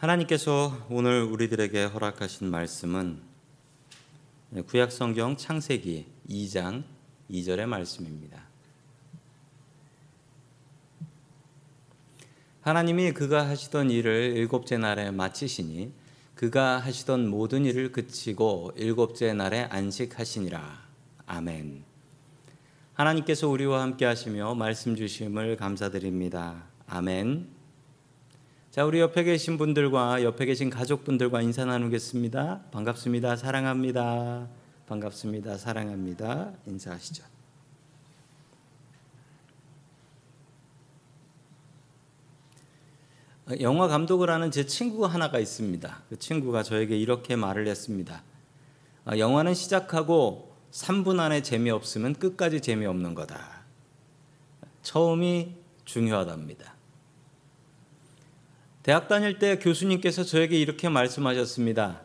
하나님께서 오늘 우리들에게 허락하신 말씀은 구약 성경 창세기 2장 2절의 말씀입니다. 하나님이 그가 하시던 일을 일곱째 날에 마치시니 그가 하시던 모든 일을 그치고 일곱째 날에 안식하시니라. 아멘. 하나님께서 우리와 함께 하시며 말씀 주심을 감사드립니다. 아멘. 자, 우리 옆에 계신 분들과 옆에 계신 가족분들과 인사 나누겠습니다. 반갑습니다. 사랑합니다. 반갑습니다. 사랑합니다. 인사하시죠. 영화 감독을 하는 제 친구 하나가 있습니다. 그 친구가 저에게 이렇게 말을 했습니다. 아, 영화는 시작하고 3분 안에 재미없으면 끝까지 재미없는 거다. 처음이 중요하답니다. 대학 다닐 때 교수님께서 저에게 이렇게 말씀하셨습니다.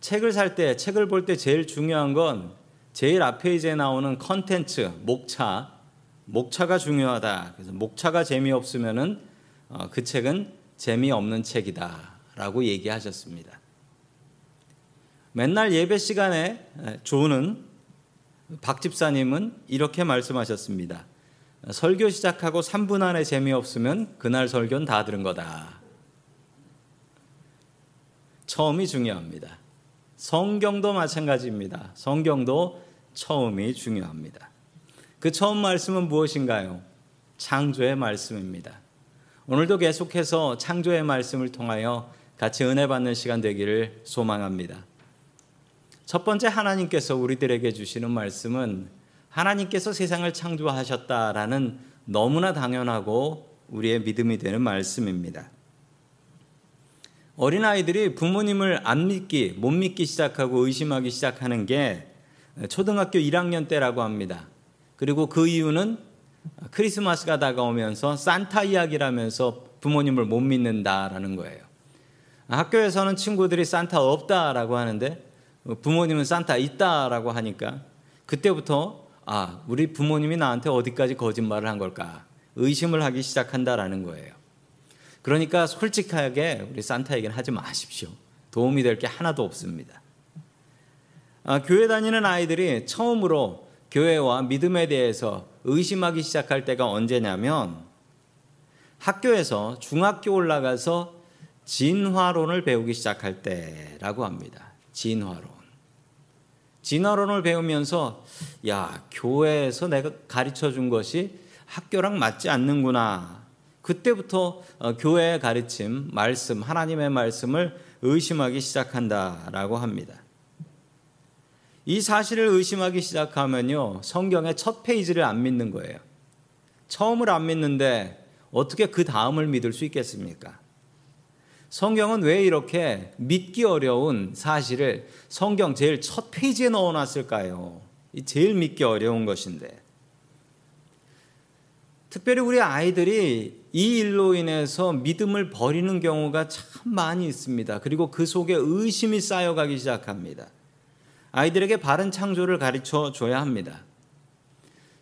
책을 살 때, 책을 볼 때 제일 중요한 건 제일 앞에 이제 나오는 컨텐츠, 목차, 목차가 중요하다. 그래서 목차가 재미없으면은 어, 그 책은 재미없는 책이다라고 얘기하셨습니다. 맨날 예배 시간에 조는 박 집사님은 이렇게 말씀하셨습니다. 설교 시작하고 3분 안에 재미없으면 그날 설교는 다 들은 거다. 처음이 중요합니다. 성경도 마찬가지입니다. 성경도 처음이 중요합니다. 그 처음 말씀은 무엇인가요? 창조의 말씀입니다. 오늘도 계속해서 창조의 말씀을 통하여 같이 은혜 받는 시간 되기를 소망합니다. 첫 번째 하나님께서 우리들에게 주시는 말씀은 하나님께서 세상을 창조하셨다라는 너무나 당연하고 우리의 믿음이 되는 말씀입니다. 어린아이들이 부모님을 안 믿기, 못 믿기 시작하고 의심하기 시작하는 게 초등학교 1학년 때라고 합니다. 그리고 그 이유는 크리스마스가 다가오면서 산타 이야기라면서 부모님을 못 믿는다라는 거예요. 학교에서는 친구들이 산타 없다라고 하는데 부모님은 산타 있다라고 하니까 그때부터 아, 우리 부모님이 나한테 어디까지 거짓말을 한 걸까? 의심을 하기 시작한다라는 거예요. 그러니까 솔직하게 우리 산타에게는 하지 마십시오. 도움이 될 게 하나도 없습니다. 아, 교회 다니는 아이들이 처음으로 교회와 믿음에 대해서 의심하기 시작할 때가 언제냐면 학교에서 중학교 올라가서 진화론을 배우기 시작할 때라고 합니다. 진화론. 진화론을 배우면서 야, 교회에서 내가 가르쳐 준 것이 학교랑 맞지 않는구나. 그때부터 어, 교회의 가르침, 말씀, 하나님의 말씀을 의심하기 시작한다라고 합니다. 이 사실을 의심하기 시작하면요. 성경의 첫 페이지를 안 믿는 거예요. 처음을 안 믿는데 어떻게 그 다음을 믿을 수 있겠습니까? 성경은 왜 이렇게 믿기 어려운 사실을 성경 제일 첫 페이지에 넣어 놨을까요? 이 제일 믿기 어려운 것인데. 특별히 우리 아이들이 이 일로 인해서 믿음을 버리는 경우가 참 많이 있습니다. 그리고 그 속에 의심이 쌓여가기 시작합니다. 아이들에게 바른 창조를 가르쳐 줘야 합니다.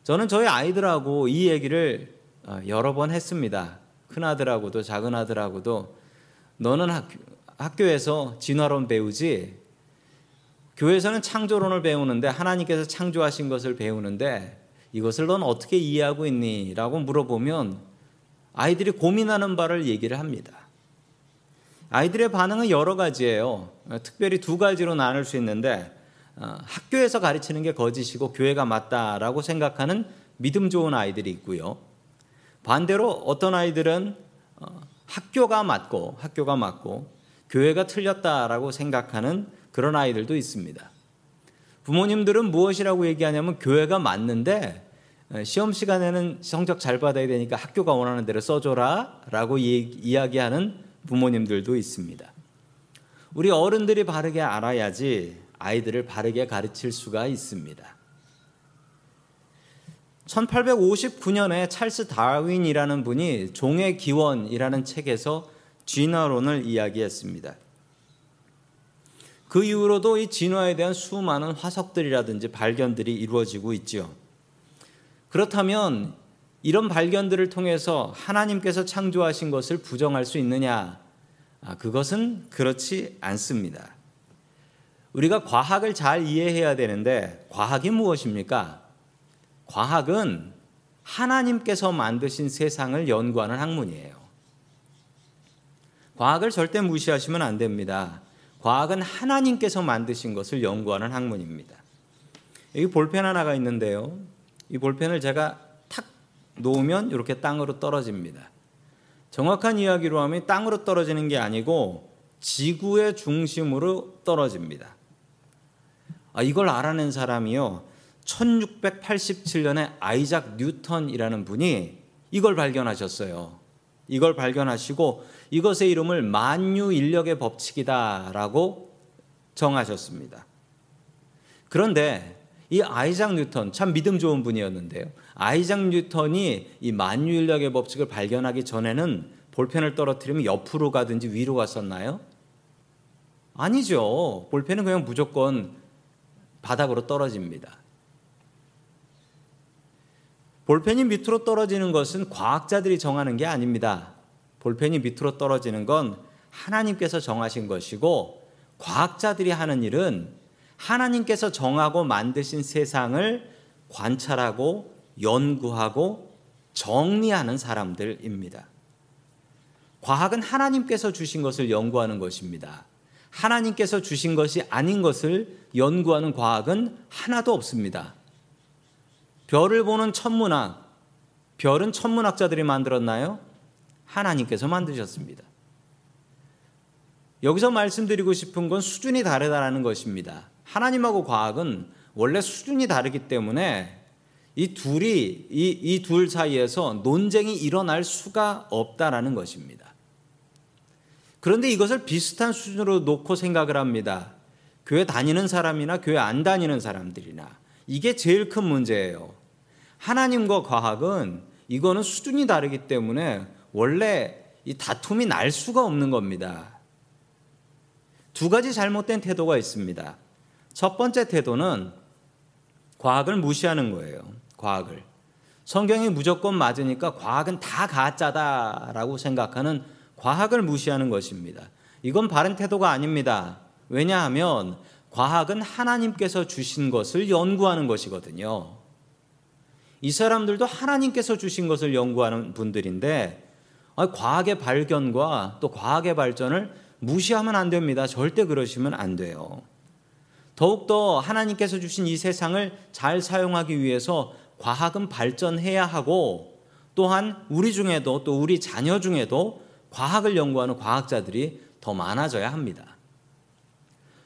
저는 저희 아이들하고 이 얘기를 어, 여러 번 했습니다. 큰 아들하고도 작은 아들하고도 너는 학교, 에서 진화론 배우지 교회에서는 창조론을 배우는데 하나님께서 창조하신 것을 배우는데 이것을 넌 어떻게 이해하고 있니? 라고 물어보면 아이들이 고민하는 바를 얘기를 합니다. 아이들의 반응은 여러 가지예요. 특별히 두 가지로 나눌 수 있는데 어, 학교에서 가르치는 게 거짓이고 교회가 맞다라고 생각하는 믿음 좋은 아이들이 있고요. 반대로 어떤 아이들은 어, 학교가 맞고 학교가 맞고 교회가 틀렸다라고 생각하는 그런 아이들도 있습니다. 부모님들은 무엇이라고 얘기하냐면 교회가 맞는데 어, 시험 시간에는 성적 잘 받아야 되니까 학교가 원하는 대로 써줘라라고 이야기하는 부모님들도 있습니다. 우리 어른들이 바르게 알아야지 아이들을 바르게 가르칠 수가 있습니다. 1859년에 찰스 다윈이라는 분이 종의 기원이라는 책에서 진화론을 이야기했습니다. 그 이후로도 이 진화에 대한 수많은 화석들이라든지 발견들이 이루어지고 있죠. 그렇다면 이런 발견들을 통해서 하나님께서 창조하신 것을 부정할 수 있느냐? 아, 그것은 그렇지 않습니다. 우리가 과학을 잘 이해해야 되는데 과학이 무엇입니까? 과학은 하나님께서 만드신 세상을 연구하는 학문이에요. 과학을 절대 무시하시면 안 됩니다. 과학은 하나님께서 만드신 것을 연구하는 학문입니다. 여기 볼펜 하나가 있는데요. 이 볼펜을 제가 탁 놓으면 이렇게 땅으로 떨어집니다. 정확한 이야기로 하면 땅으로 떨어지는 게 아니고 지구의 중심으로 떨어집니다. 아, 이걸 알아낸 사람이요. 1687년에 아이작 뉴턴이라는 분이 이걸 발견하셨어요. 이걸 발견하시고 이것의 이름을 만유 인력의 법칙이다라고 정하셨습니다. 그런데 이 아이작 뉴턴 참 믿음 좋은 분이었는데요. 아이작 뉴턴이 이 만유 인력의 법칙을 발견하기 전에는 볼펜을 떨어뜨리면 옆으로 가든지 위로 갔었나요? 아니죠. 볼펜은 그냥 무조건 바닥으로 떨어집니다. 볼펜이 밑으로 떨어지는 것은 과학자들이 정하는 게 아닙니다. 볼펜이 밑으로 떨어지는 건 하나님께서 정하신 것이고 과학자들이 하는 일은 하나님께서 정하고 만드신 세상을 관찰하고 연구하고 정리하는 사람들입니다. 과학은 하나님께서 주신 것을 연구하는 것입니다. 하나님께서 주신 것이 아닌 것을 연구하는 과학은 하나도 없습니다. 별을 보는 천문학, 별은 천문학자들이 만들었나요? 하나님께서 만드셨습니다. 여기서 말씀드리고 싶은 건 수준이 다르다는 것입니다. 하나님하고 과학은 원래 수준이 다르기 때문에 이 둘이 이 둘 사이에서 논쟁이 일어날 수가 없다라는 것입니다. 그런데 이것을 비슷한 수준으로 놓고 생각을 합니다. 교회 다니는 사람이나 교회 안 다니는 사람들이나 이게 제일 큰 문제예요. 하나님과 과학은 이거는 수준이 다르기 때문에 원래 이 다툼이 날 수가 없는 겁니다. 두 가지 잘못된 태도가 있습니다. 첫 번째 태도는 과학을 무시하는 거예요. 과학을. 성경이 무조건 맞으니까 과학은 다 가짜다라고 생각하는 과학을 무시하는 것입니다. 이건 바른 태도가 아닙니다. 왜냐하면 과학은 하나님께서 주신 것을 연구하는 것이거든요. 이 사람들도 하나님께서 주신 것을 연구하는 분들인데 과학의 발견과 또 과학의 발전을 무시하면 안 됩니다. 절대 그러시면 안 돼요. 더욱더 하나님께서 주신 이 세상을 잘 사용하기 위해서 과학은 발전해야 하고 또한 우리 중에도 또 우리 자녀 중에도 과학을 연구하는 과학자들이 더 많아져야 합니다.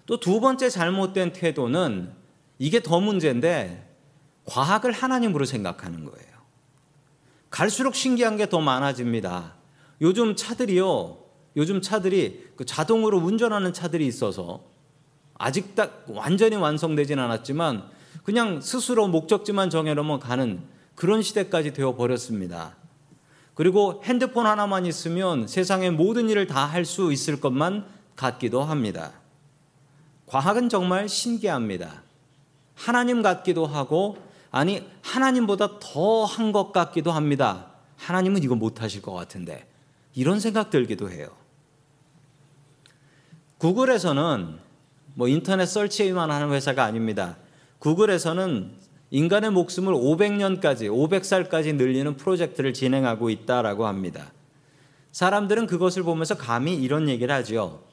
또 두 번째 잘못된 태도는 이게 더 문제인데 과학을 하나님으로 생각하는 거예요. 갈수록 신기한 게 더 많아집니다. 요즘 차들이요. 요즘 차들이 그 자동으로 운전하는 차들이 있어서 아직 딱 완전히 완성되진 않았지만 그냥 스스로 목적지만 정해놓으면 가는 그런 시대까지 되어 버렸습니다. 그리고 핸드폰 하나만 있으면 세상의 모든 일을 다 할 수 있을 것만 같기도 합니다. 과학은 정말 신기합니다. 하나님 같기도 하고, 아니, 하나님보다 더 한 것 같기도 합니다. 하나님은 이거 못하실 것 같은데. 이런 생각 들기도 해요. 구글에서는 뭐 인터넷 설치만 하는 회사가 아닙니다. 구글에서는 인간의 목숨을 500년까지, 500살까지 늘리는 프로젝트를 진행하고 있다라고 합니다. 사람들은 그것을 보면서 감히 이런 얘기를 하죠.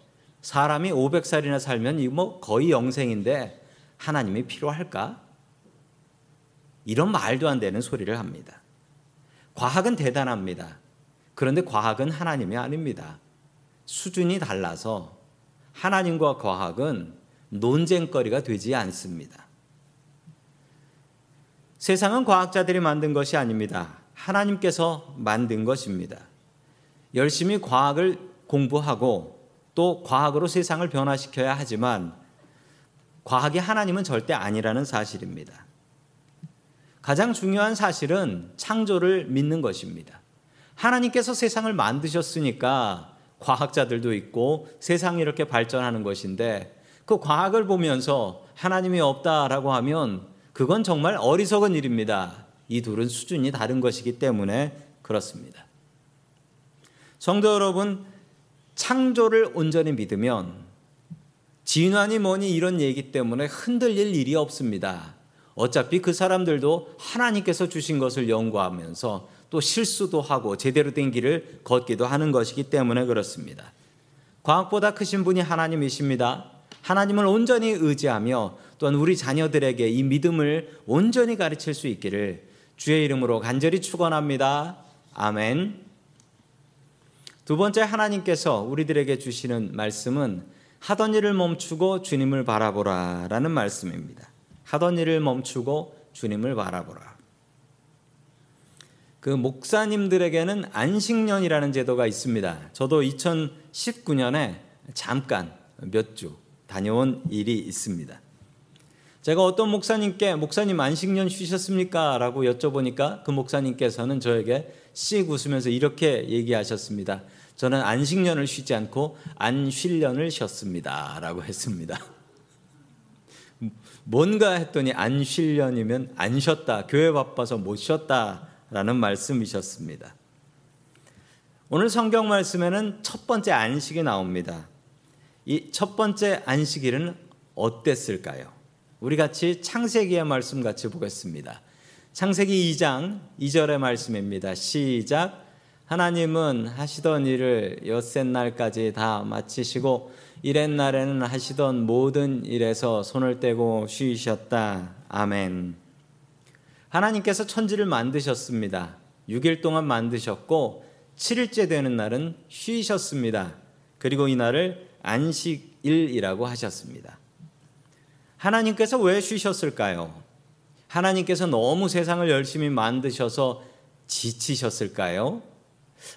사람이 500살이나 살면 이뭐 거의 영생인데 하나님이 필요할까? 이런 말도 안 되는 소리를 합니다. 과학은 대단합니다. 그런데 과학은 하나님이 아닙니다. 수준이 달라서 하나님과 과학은 논쟁거리가 되지 않습니다. 세상은 과학자들이 만든 것이 아닙니다. 하나님께서 만든 것입니다. 열심히 과학을 공부하고 또 과학으로 세상을 변화시켜야 하지만 과학이 하나님은 절대 아니라는 사실입니다. 가장 중요한 사실은 창조를 믿는 것입니다. 하나님께서 세상을 만드셨으니까 과학자들도 있고 세상이 이렇게 발전하는 것인데 그 과학을 보면서 하나님이 없다라고 하면 그건 정말 어리석은 일입니다. 이 둘은 수준이 다른 것이기 때문에 그렇습니다. 성도 여러분, 창조를 온전히 믿으면 진화니 뭐니 이런 얘기 때문에 흔들릴 일이 없습니다. 어차피 그 사람들도 하나님께서 주신 것을 연구하면서 또 실수도 하고 제대로 된 길을 걷기도 하는 것이기 때문에 그렇습니다. 과학보다 크신 분이 하나님이십니다. 하나님을 온전히 의지하며 또한 우리 자녀들에게 이 믿음을 온전히 가르칠 수 있기를 주의 이름으로 간절히 축원합니다. 아멘. 두 번째 하나님께서 우리들에게 주시는 말씀은 하던 일을 멈추고 주님을 바라보라라는 말씀입니다. 하던 일을 멈추고 주님을 바라보라. 그 목사님들에게는 안식년이라는 제도가 있습니다. 저도 2019년에 잠깐 몇 주 다녀온 일이 있습니다. 제가 어떤 목사님께 목사님 안식년 쉬셨습니까? 라고 여쭤보니까 그 목사님께서는 저에게 씩 웃으면서 이렇게 얘기하셨습니다. 저는 안식년을 쉬지 않고 안쉴년을 쉬었습니다. 라고 했습니다. 뭔가 했더니 안쉴년이면 안 쉬었다. 교회 바빠서 못 쉬었다. 라는 말씀이셨습니다. 오늘 성경 말씀에는 첫 번째 안식이 나옵니다. 이 첫 번째 안식일은 어땠을까요? 우리 같이 창세기의 말씀 같이 보겠습니다. 창세기 2장 2절의 말씀입니다. 시작. 하나님은 하시던 일을 엿새 날까지 다 마치시고 이렛 날에는 하시던 모든 일에서 손을 떼고 쉬셨다. 아멘. 하나님께서 천지를 만드셨습니다. 6일 동안 만드셨고 7일째 되는 날은 쉬셨습니다. 그리고 이 날을 안식일이라고 하셨습니다. 하나님께서 왜 쉬셨을까요? 하나님께서 너무 세상을 열심히 만드셔서 지치셨을까요?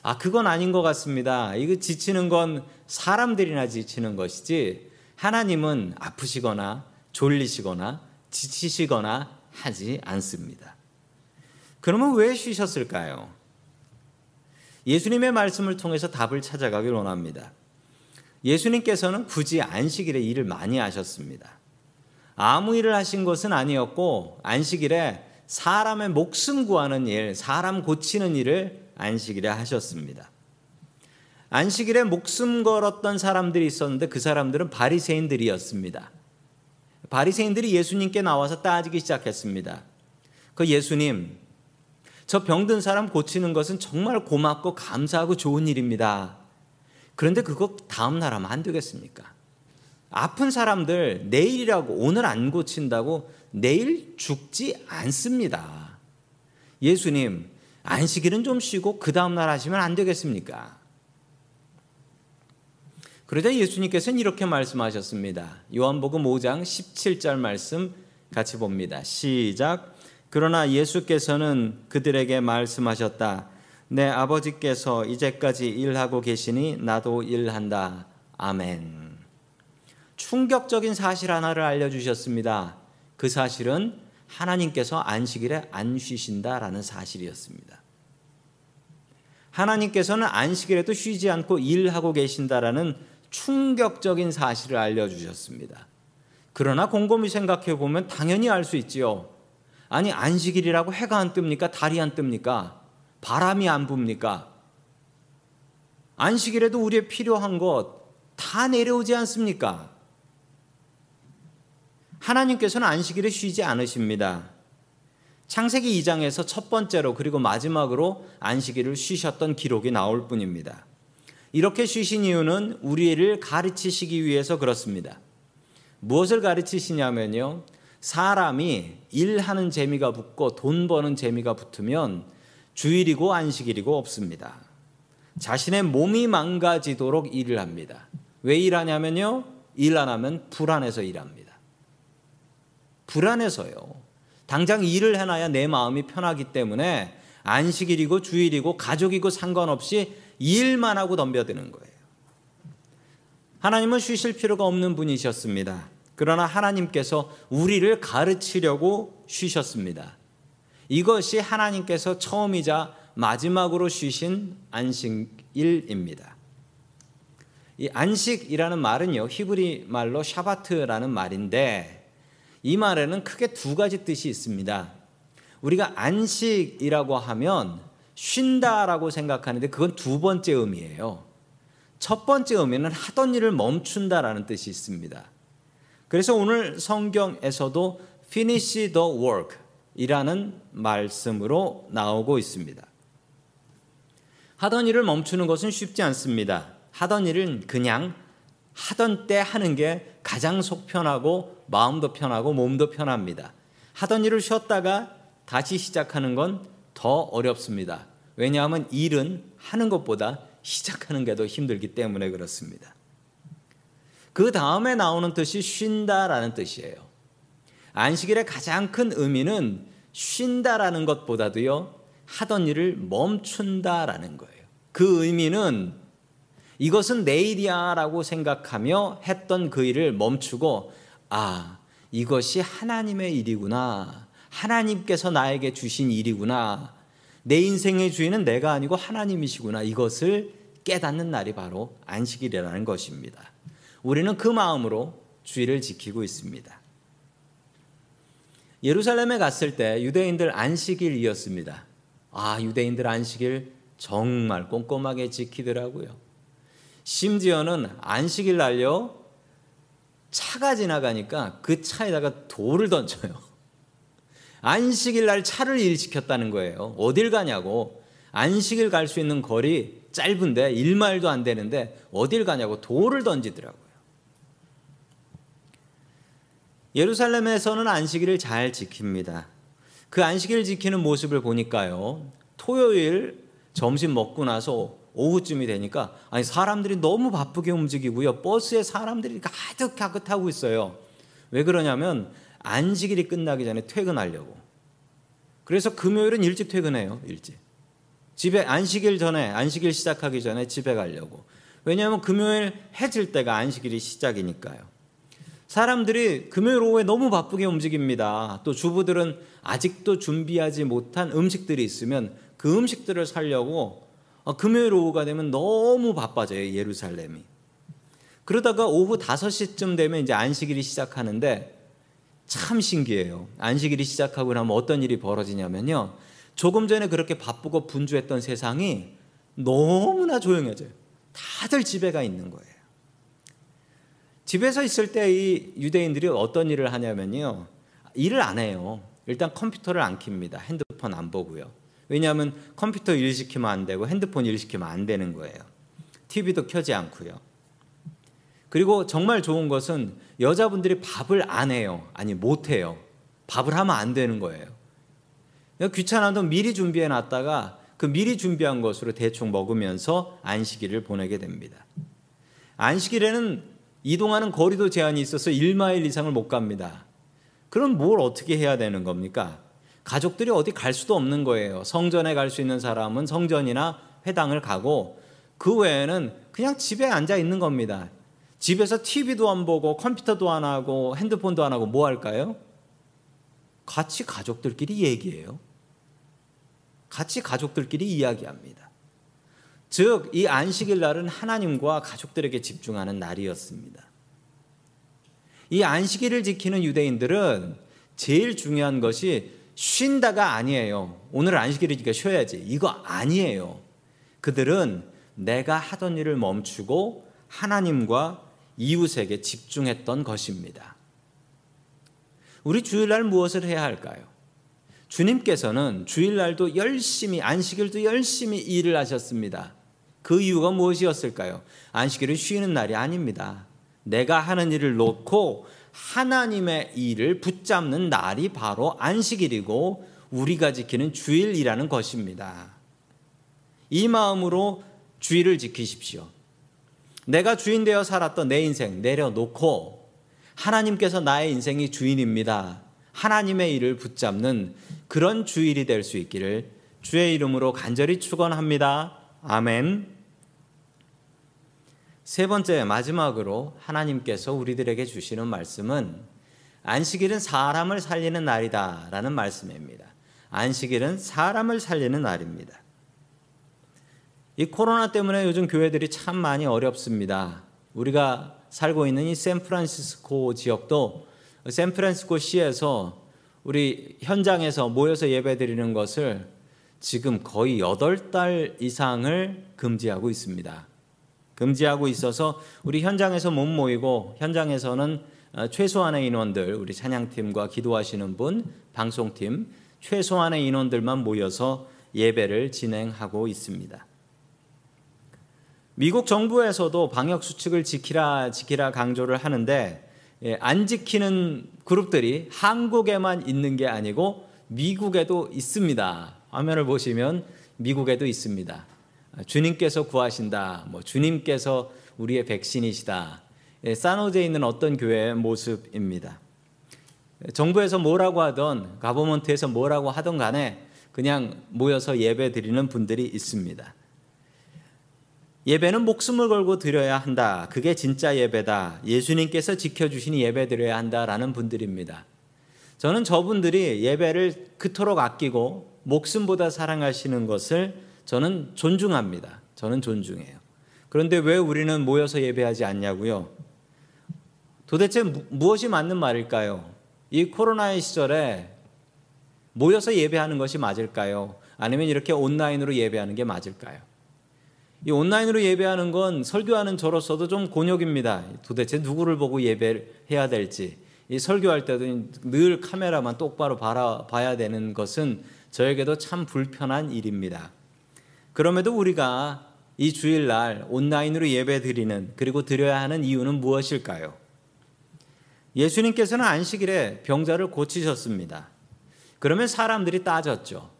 아, 그건 아닌 것 같습니다. 이거 지치는 건 사람들이나 지치는 것이지 하나님은 아프시거나 졸리시거나 지치시거나 하지 않습니다. 그러면 왜 쉬셨을까요? 예수님의 말씀을 통해서 답을 찾아가길 원합니다. 예수님께서는 굳이 안식일에 일을 많이 하셨습니다. 아무 일을 하신 것은 아니었고 안식일에 사람의 목숨 구하는 일, 사람 고치는 일을 안식일에 하셨습니다. 안식일에 목숨 걸었던 사람들이 있었는데 그 사람들은 바리새인들이었습니다. 바리새인들이 예수님께 나와서 따지기 시작했습니다. 그 예수님, 저 병든 사람 고치는 것은 정말 고맙고 감사하고 좋은 일입니다. 그런데 그거 다음 날 하면 안 되겠습니까? 아픈 사람들 내일이라고 오늘 안 고친다고 내일 죽지 않습니다. 예수님, 안식일은 좀 쉬고 그 다음 날 하시면 안 되겠습니까? 그러자 예수님께서는 이렇게 말씀하셨습니다. 요한복음 5장 17절 말씀 같이 봅니다. 시작. 그러나 예수께서는 그들에게 말씀하셨다. 내 아버지께서 이제까지 일하고 계시니 나도 일한다. 아멘. 충격적인 사실 하나를 알려주셨습니다. 그 사실은 하나님께서 안식일에 안 쉬신다라는 사실이었습니다. 하나님께서는 안식일에도 쉬지 않고 일하고 계신다라는 충격적인 사실을 알려주셨습니다. 그러나 곰곰이 생각해 보면 당연히 알 수 있지요. 아니 안식일이라고 해가 안 뜹니까? 달이 안 뜹니까? 바람이 안 붑니까? 안식일에도 우리의 필요한 것 다 내려오지 않습니까? 하나님께서는 안식일에 쉬지 않으십니다. 창세기 2장에서 첫 번째로 그리고 마지막으로 안식일을 쉬셨던 기록이 나올 뿐입니다. 이렇게 쉬신 이유는 우리를 가르치시기 위해서 그렇습니다. 무엇을 가르치시냐면요. 사람이 일하는 재미가 붙고 돈 버는 재미가 붙으면 주일이고 안식일이고 없습니다. 자신의 몸이 망가지도록 일을 합니다. 왜 일하냐면요. 일 안 하면 불안해서 일합니다. 불안해서요. 당장 일을 해놔야 내 마음이 편하기 때문에 안식일이고 주일이고 가족이고 상관없 이 일만 하고 덤벼드는 거예요. 하나님은 쉬실 필요가 없는 분이셨습니다. 그러나 하나님께서 우리를 가르치려고 쉬셨습니다. 이것이 하나님께서 처음이자 마지막으로 쉬신 안식일입니다. 이 안식이라는 말은요, 히브리 말로 샤바트라는 말인데 이 말에는 크게 두 가지 뜻이 있습니다. 우리가 안식이라고 하면 쉰다라고 생각하는데 그건 두 번째 의미예요. 첫 번째 의미는 하던 일을 멈춘다라는 뜻이 있습니다. 그래서 오늘 성경에서도 finish the work 이라는 말씀으로 나오고 있습니다. 하던 일을 멈추는 것은 쉽지 않습니다. 하던 일은 그냥 하던 때 하는 게 가장 속 편하고 마음도 편하고 몸도 편합니다. 하던 일을 쉬었다가 다시 시작하는 건 더 어렵습니다. 왜냐하면 일은 하는 것보다 시작하는 게 더 힘들기 때문에 그렇습니다. 그 다음에 나오는 뜻이 쉰다라는 뜻이에요. 안식일의 가장 큰 의미는 쉰다라는 것보다도요, 하던 일을 멈춘다라는 거예요. 그 의미는 이것은 내일이야 라고 생각하며 했던 그 일을 멈추고, 아, 이것이 하나님의 일이구나. 하나님께서 나에게 주신 일이구나. 내 인생의 주인은 내가 아니고 하나님이시구나. 이것을 깨닫는 날이 바로 안식일이라는 것입니다. 우리는 그 마음으로 주의를 지키고 있습니다. 예루살렘에 갔을 때 유대인들 안식일이었습니다. 아, 유대인들 안식일 정말 꼼꼼하게 지키더라고요. 심지어는 안식일 날요, 차가 지나가니까 그 차에다가 돌을 던져요. 안식일 날 차를 일시켰다는 거예요. 어딜 가냐고. 안식일 갈 수 있는 거리 짧은데 1마일도 안 되는데 어딜 가냐고 돌을 던지더라고요. 예루살렘에서는 안식일을 잘 지킵니다. 그 안식일 지키는 모습을 보니까요. 토요일 점심 먹고 나서 오후쯤이 되니까 아니 사람들이 너무 바쁘게 움직이고요. 버스에 사람들이 가득 가득 타고 있어요. 왜 그러냐면 안식일이 끝나기 전에 퇴근하려고. 그래서 금요일은 일찍 퇴근해요. 일찍. 집에 안식일 전에 안식일 시작하기 전에 집에 가려고. 왜냐하면 금요일 해질 때가 안식일이 시작이니까요. 사람들이 금요일 오후에 너무 바쁘게 움직입니다. 또 주부들은 아직도 준비하지 못한 음식들이 있으면 그 음식들을 살려고 어, 금요일 오후가 되면 너무 바빠져요, 예루살렘이. 그러다가 오후 5시쯤 되면 이제 안식일이 시작하는데 참 신기해요. 안식일이 시작하고 나면 어떤 일이 벌어지냐면요. 조금 전에 그렇게 바쁘고 분주했던 세상이 너무나 조용해져요. 다들 집에 가 있는 거예요. 집에서 있을 때 이 유대인들이 어떤 일을 하냐면요. 일을 안 해요. 일단 컴퓨터를 안 킵니다. 핸드폰 안 보고요. 왜냐하면 컴퓨터 일 시키면 안 되고 핸드폰 일 시키면 안 되는 거예요. TV도 켜지 않고요. 그리고 정말 좋은 것은 여자분들이 밥을 안 해요. 아니 못 해요. 밥을 하면 안 되는 거예요. 귀찮아도 미리 준비해 놨다가 그 미리 준비한 것으로 대충 먹으면서 안식일을 보내게 됩니다. 안식일에는 이동하는 거리도 제한이 있어서 1마일 이상을 못 갑니다. 그럼 뭘 어떻게 해야 되는 겁니까? 가족들이 어디 갈 수도 없는 거예요. 성전에 갈 수 있는 사람은 성전이나 회당을 가고 그 외에는 그냥 집에 앉아 있는 겁니다. 집에서 TV도 안 보고 컴퓨터도 안 하고 핸드폰도 안 하고 뭐 할까요? 같이 가족들끼리 얘기해요. 같이 가족들끼리 이야기합니다. 즉, 이 안식일 날은 하나님과 가족들에게 집중하는 날이었습니다. 이 안식일을 지키는 유대인들은 제일 중요한 것이 쉰다가 아니에요. 오늘 안식일이니까 쉬어야지. 이거 아니에요. 그들은 내가 하던 일을 멈추고 하나님과 이웃에게 집중했던 것입니다. 우리 주일날 무엇을 해야 할까요? 주님께서는 주일날도 열심히, 안식일도 열심히 일을 하셨습니다. 그 이유가 무엇이었을까요? 안식일은 쉬는 날이 아닙니다. 내가 하는 일을 놓고 하나님의 일을 붙잡는 날이 바로 안식일이고 우리가 지키는 주일이라는 것입니다. 이 마음으로 주일을 지키십시오. 내가 주인 되어 살았던 내 인생 내려놓고 하나님께서 나의 인생이 주인입니다. 하나님의 일을 붙잡는 그런 주일이 될 수 있기를 주의 이름으로 간절히 축원합니다. 아멘. 세 번째 마지막으로 하나님께서 우리들에게 주시는 말씀은 안식일은 사람을 살리는 날이다라는 말씀입니다. 안식일은 사람을 살리는 날입니다. 이 코로나 때문에 요즘 교회들이 참 많이 어렵습니다. 우리가 살고 있는 이 샌프란시스코 지역도 샌프란시스코 시에서 우리 현장에서 모여서 예배드리는 것을 지금 거의 8달 이상을 금지하고 있습니다. 금지하고 있어서 우리 현장에서 못 모이고 현장에서는 어, 최소한의 인원들 우리 찬양팀과 기도하시는 분 방송팀 최소한의 인원들만 모여서 예배를 진행하고 있습니다. 미국 정부에서도 방역 수칙을 지키라 지키라 강조를 하는데 예, 안 지키는 그룹들이 한국에만 있는 게 아니고 미국에도 있습니다. 화면을 보시면 미국에도 있습니다. 주님께서 구하신다. 뭐 주님께서 우리의 백신이시다. 예, 사노제에 있는 어떤 교회의 모습입니다. 정부에서 뭐라고 하던 가버먼트에서 뭐라고 하던 간에 그냥 모여서 예배 드리는 분들이 있습니다. 예배는 목숨을 걸고 드려야 한다. 그게 진짜 예배다. 예수님께서 지켜주신 예배 드려야 한다라는 분들입니다. 저는 저분들이 예배를 그토록 아끼고 목숨보다 사랑하시는 것을 저는 존중합니다. 저는 존중해요. 그런데 왜 우리는 모여서 예배하지 않냐고요? 도대체 무엇이 맞는 말일까요? 이 코로나의 시절에 모여서 예배하는 것이 맞을까요? 아니면 이렇게 온라인으로 예배하는 게 맞을까요? 이 온라인으로 예배하는 건 설교하는 저로서도 좀 곤욕입니다. 도대체 누구를 보고 예배를 해야 될지. 이 설교할 때도 늘 카메라만 똑바로 바라, 봐야 되는 것은 저에게도 참 불편한 일입니다. 그럼에도 우리가 이 주일날 온라인으로 예배 드리는 그리고 드려야 하는 이유는 무엇일까요? 예수님께서는 안식일에 병자를 고치셨습니다. 그러면 사람들이 따졌죠.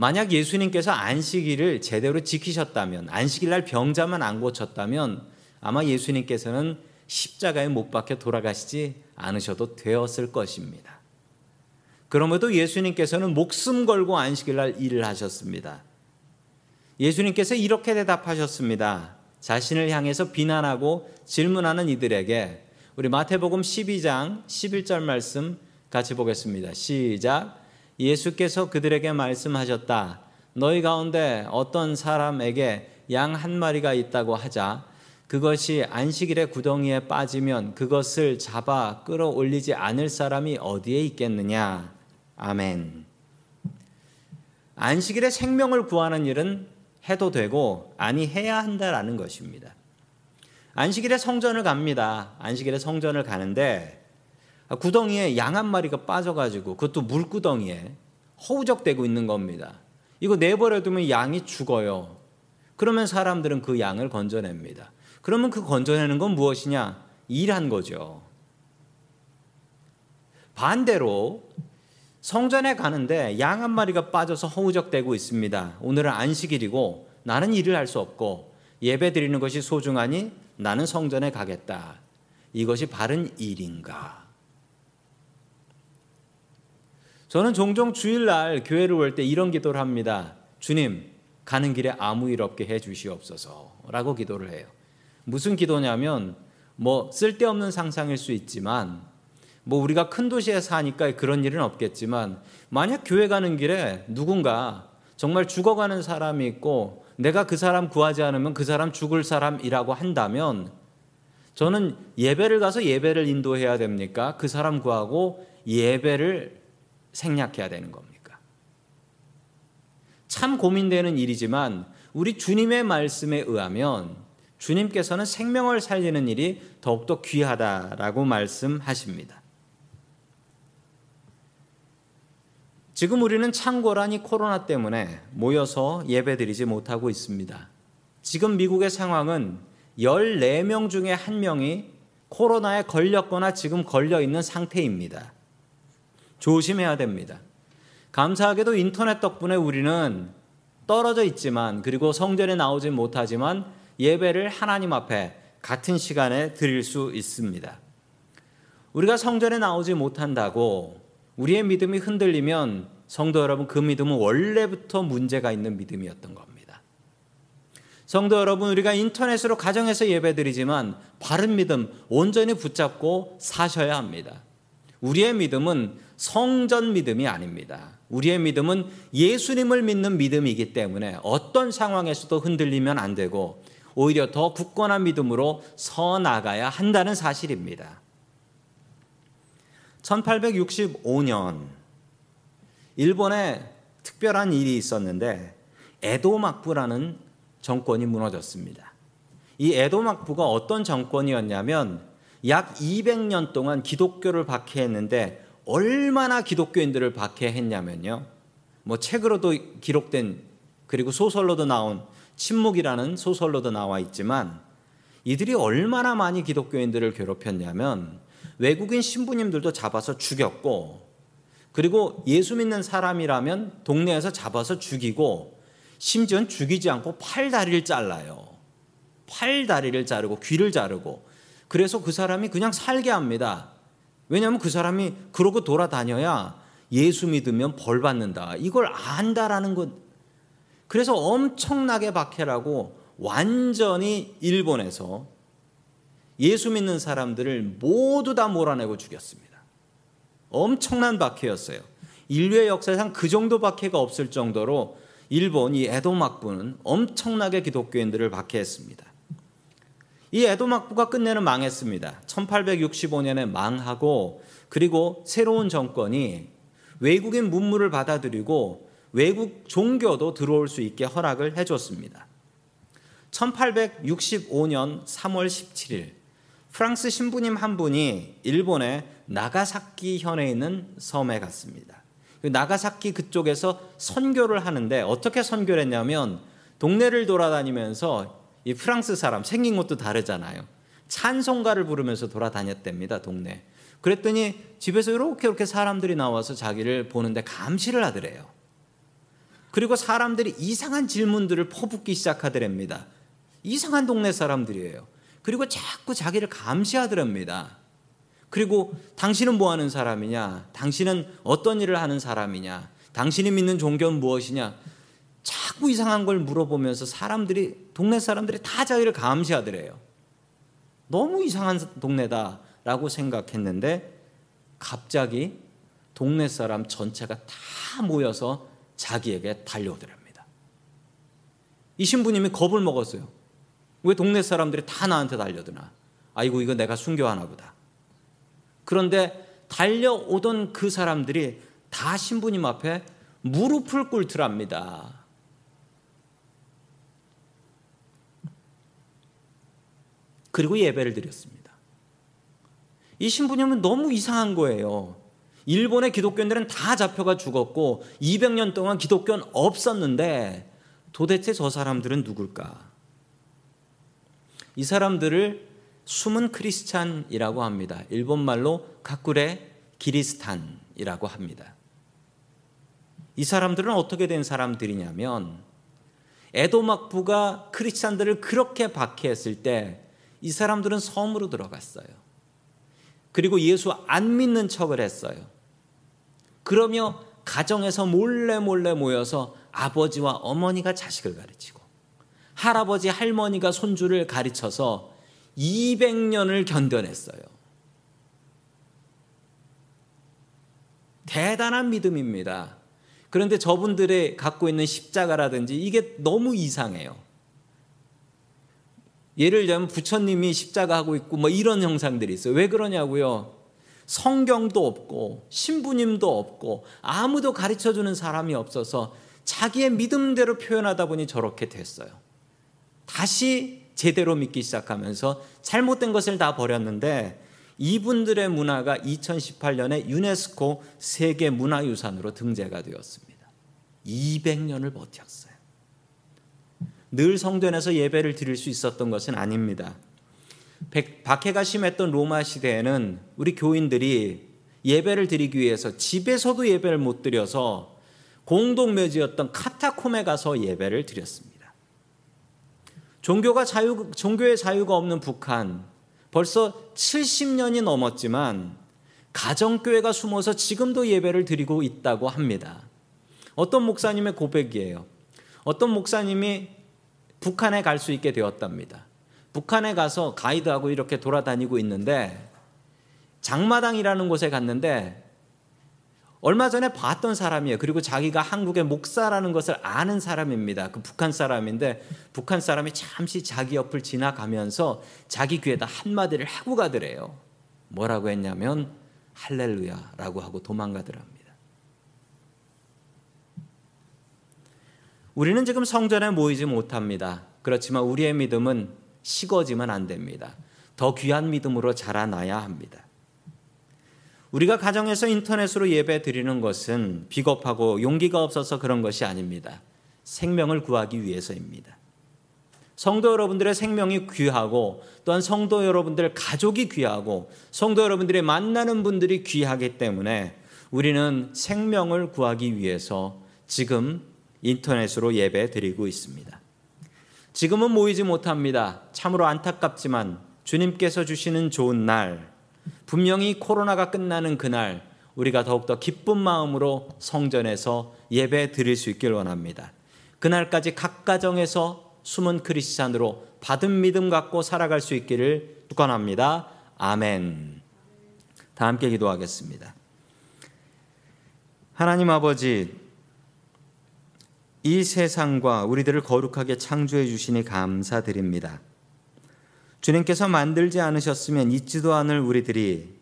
만약 예수님께서 안식일을 제대로 지키셨다면, 안식일 날 병자만 안 고쳤다면 아마 예수님께서는 십자가에 못 박혀 돌아가시지 않으셔도 되었을 것입니다. 그럼에도 예수님께서는 목숨 걸고 안식일 날 일을 하셨습니다. 예수님께서 이렇게 대답하셨습니다. 자신을 향해서 비난하고 질문하는 이들에게 우리 마태복음 12장 11절 말씀 같이 보겠습니다. 시작. 예수께서 그들에게 말씀하셨다. 너희 가운데 어떤 사람에게 양 한 마리가 있다고 하자 그것이 안식일에 구덩이에 빠지면 그것을 잡아 끌어올리지 않을 사람이 어디에 있겠느냐. 아멘. 안식일에 생명을 구하는 일은 해도 되고 아니 해야 한다라는 것입니다. 안식일에 성전을 갑니다. 안식일에 성전을 가는데 아, 구덩이에 양 한 마리가 빠져가지고 그것도 물구덩이에 허우적대고 있는 겁니다. 이거 내버려두면 양이 죽어요. 그러면 사람들은 그 양을 건져냅니다. 그러면 그 건져내는 건 무엇이냐? 일한 거죠. 반대로 성전에 가는데 양 한 마리가 빠져서 허우적대고 있습니다. 오늘은 안식일이고 나는 일을 할 수 없고 예배 드리는 것이 소중하니 나는 성전에 가겠다. 이것이 바른 일인가? 저는 종종 주일날 교회를 올 때 이런 기도를 합니다. 주님, 가는 길에 아무 일 없게 해 주시옵소서. 라고 기도를 해요. 무슨 기도냐면, 뭐, 쓸데없는 상상일 수 있지만, 뭐, 우리가 큰 도시에 사니까 그런 일은 없겠지만, 만약 교회 가는 길에 누군가 정말 죽어가는 사람이 있고, 내가 그 사람 구하지 않으면 그 사람 죽을 사람이라고 한다면, 저는 예배를 가서 예배를 인도해야 됩니까? 그 사람 구하고 예배를 생략해야 되는 겁니까? 참 고민되는 일이지만 우리 주님의 말씀에 의하면 주님께서는 생명을 살리는 일이 더욱더 귀하다라고 말씀하십니다. 지금 우리는 창고라니 코로나 때문에 모여서 예배드리지 못하고 있습니다. 지금 미국의 상황은 14명 중에 1명이 코로나에 걸렸거나 지금 걸려 있는 상태입니다. 조심해야 됩니다. 감사하게도 인터넷 덕분에 우리는 떨어져 있지만 그리고 성전에 나오지 못하지만 예배를 하나님 앞에 같은 시간에 드릴 수 있습니다. 우리가 성전에 나오지 못한다고 우리의 믿음이 흔들리면 성도 여러분 그 믿음은 원래부터 문제가 있는 믿음이었던 겁니다. 성도 여러분 우리가 인터넷으로 가정에서 예배드리지만 바른 믿음 온전히 붙잡고 사셔야 합니다. 우리의 믿음은 성전 믿음이 아닙니다. 우리의 믿음은 예수님을 믿는 믿음이기 때문에 어떤 상황에서도 흔들리면 안 되고 오히려 더 굳건한 믿음으로 서 나가야 한다는 사실입니다. 1865년 일본에 특별한 일이 있었는데 에도 막부라는 정권이 무너졌습니다. 이 에도 막부가 어떤 정권이었냐면 약 200년 동안 기독교를 박해했는데 얼마나 기독교인들을 박해했냐면요. 뭐 책으로도 기록된 그리고 소설로도 나온 침묵이라는 소설로도 나와 있지만 이들이 얼마나 많이 기독교인들을 괴롭혔냐면 외국인 신부님들도 잡아서 죽였고 그리고 예수 믿는 사람이라면 동네에서 잡아서 죽이고 심지어는 죽이지 않고 팔 다리를 잘라요. 팔 다리를 자르고 귀를 자르고 그래서 그 사람이 그냥 살게 합니다. 왜냐하면 그 사람이 그러고 돌아다녀야 예수 믿으면 벌 받는다. 이걸 안다라는 것. 그래서 엄청나게 박해라고 완전히 일본에서 예수 믿는 사람들을 모두 다 몰아내고 죽였습니다. 엄청난 박해였어요. 인류의 역사상 그 정도 박해가 없을 정도로 일본 이 에도막부는 엄청나게 기독교인들을 박해했습니다. 이 에도막부가 끝내는 망했습니다. 1865년에 망하고 그리고 새로운 정권이 외국인 문물을 받아들이고 외국 종교도 들어올 수 있게 허락을 해줬습니다. 1865년 3월 17일 프랑스 신부님 한 분이 일본의 나가사키 현에 있는 섬에 갔습니다. 그 나가사키 그쪽에서 선교를 하는데 어떻게 선교를 했냐면 동네를 돌아다니면서 이 프랑스 사람 생긴 것도 다르잖아요. 찬송가를 부르면서 돌아다녔답니다, 동네. 그랬더니 집에서 이렇게 이렇게 사람들이 나와서 자기를 보는데 감시를 하더래요. 그리고 사람들이 이상한 질문들을 퍼붓기 시작하더랍니다. 이상한 동네 사람들이에요. 그리고 자꾸 자기를 감시하더랍니다. 그리고 당신은 뭐 하는 사람이냐? 당신은 어떤 일을 하는 사람이냐? 당신이 믿는 종교는 무엇이냐? 자꾸 이상한 걸 물어보면서 사람들이 동네 사람들이 다 자기를 감시하더래요. 너무 이상한 동네다라고 생각했는데 갑자기 동네 사람 전체가 다 모여서 자기에게 달려오더랍니다. 이 신부님이 겁을 먹었어요. 왜 동네 사람들이 다 나한테 달려드나? 아이고 이거 내가 순교하나 보다. 그런데 달려오던 그 사람들이 다 신부님 앞에 무릎을 꿇더랍니다. 그리고 예배를 드렸습니다. 이 신부님은 너무 이상한 거예요. 일본의 기독교인들은 다 잡혀가 죽었고 200년 동안 기독교는 없었는데 도대체 저 사람들은 누굴까? 이 사람들을 숨은 크리스찬이라고 합니다. 일본 말로 가꾸레 기리스탄이라고 합니다. 이 사람들은 어떻게 된 사람들이냐면 에도막부가 크리스찬들을 그렇게 박해했을 때 이 사람들은 섬으로 들어갔어요. 그리고 예수 안 믿는 척을 했어요. 그러며 가정에서 몰래 몰래 모여서 아버지와 어머니가 자식을 가르치고 할아버지 할머니가 손주를 가르쳐서 200년을 견뎌냈어요. 대단한 믿음입니다. 그런데 저분들의 갖고 있는 십자가라든지 이게 너무 이상해요. 예를 들면 부처님이 십자가 하고 있고 뭐 이런 형상들이 있어요. 왜 그러냐고요? 성경도 없고 신부님도 없고 아무도 가르쳐 주는 사람이 없어서 자기의 믿음대로 표현하다 보니 저렇게 됐어요. 다시 제대로 믿기 시작하면서 잘못된 것을 다 버렸는데 이분들의 문화가 2018년에 유네스코 세계 문화유산으로 등재가 되었습니다. 200년을 버텼어요. 늘 성전에서 예배를 드릴 수 있었던 것은 아닙니다. 박해가 심했던 로마 시대에는 우리 교인들이 예배를 드리기 위해서 집에서도 예배를 못 드려서 공동묘지였던 카타콤에 가서 예배를 드렸습니다. 종교가 자유, 종교의 자유가 없는 북한 벌써 70년이 넘었지만 가정교회가 숨어서 지금도 예배를 드리고 있다고 합니다. 어떤 목사님의 고백이에요. 어떤 목사님이 북한에 갈 수 있게 되었답니다. 북한에 가서 가이드하고 이렇게 돌아다니고 있는데 장마당이라는 곳에 갔는데 얼마 전에 봤던 사람이에요. 그리고 자기가 한국의 목사라는 것을 아는 사람입니다. 그 북한 사람인데 북한 사람이 잠시 자기 옆을 지나가면서 자기 귀에다 한마디를 하고 가더래요. 뭐라고 했냐면 할렐루야라고 하고 도망가더랍니다. 우리는 지금 성전에 모이지 못합니다. 그렇지만 우리의 믿음은 식어지면 안 됩니다. 더 귀한 믿음으로 자라나야 합니다. 우리가 가정에서 인터넷으로 예배 드리는 것은 비겁하고 용기가 없어서 그런 것이 아닙니다. 생명을 구하기 위해서입니다. 성도 여러분들의 생명이 귀하고 또한 성도 여러분들 가족이 귀하고 성도 여러분들의 만나는 분들이 귀하기 때문에 우리는 생명을 구하기 위해서 지금 인터넷으로 예배 드리고 있습니다. 지금은 모이지 못합니다. 참으로 안타깝지만 주님께서 주시는 좋은 날, 분명히 코로나가 끝나는 그날, 우리가 더욱더 기쁜 마음으로 성전에서 예배 드릴 수 있길 원합니다. 그날까지 각 가정에서 숨은 크리스찬으로 받은 믿음 갖고 살아갈 수 있기를 축원합니다. 아멘. 다 함께 기도하겠습니다. 하나님 아버지, 이 세상과 우리들을 거룩하게 창조해 주시니 감사드립니다. 주님께서 만들지 않으셨으면 있지도 않을 우리들이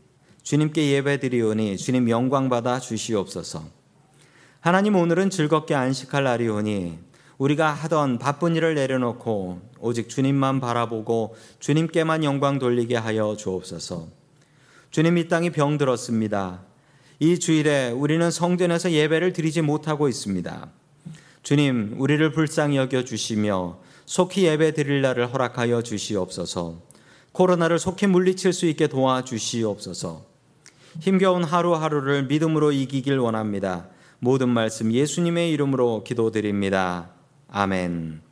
주님께 예배드리오니 주님 영광 받아 주시옵소서. 하나님 오늘은 즐겁게 안식할 날이오니 우리가 하던 바쁜 일을 내려놓고 오직 주님만 바라보고 주님께만 영광 돌리게 하여 주옵소서. 주님 이 땅이 병들었습니다. 이 주일에 우리는 성전에서 예배를 드리지 못하고 있습니다. 주님, 우리를 불쌍히 여겨 주시며 속히 예배 드릴 날을 허락하여 주시옵소서. 코로나를 속히 물리칠 수 있게 도와주시옵소서. 힘겨운 하루하루를 믿음으로 이기길 원합니다. 모든 말씀 예수님의 이름으로 기도드립니다. 아멘.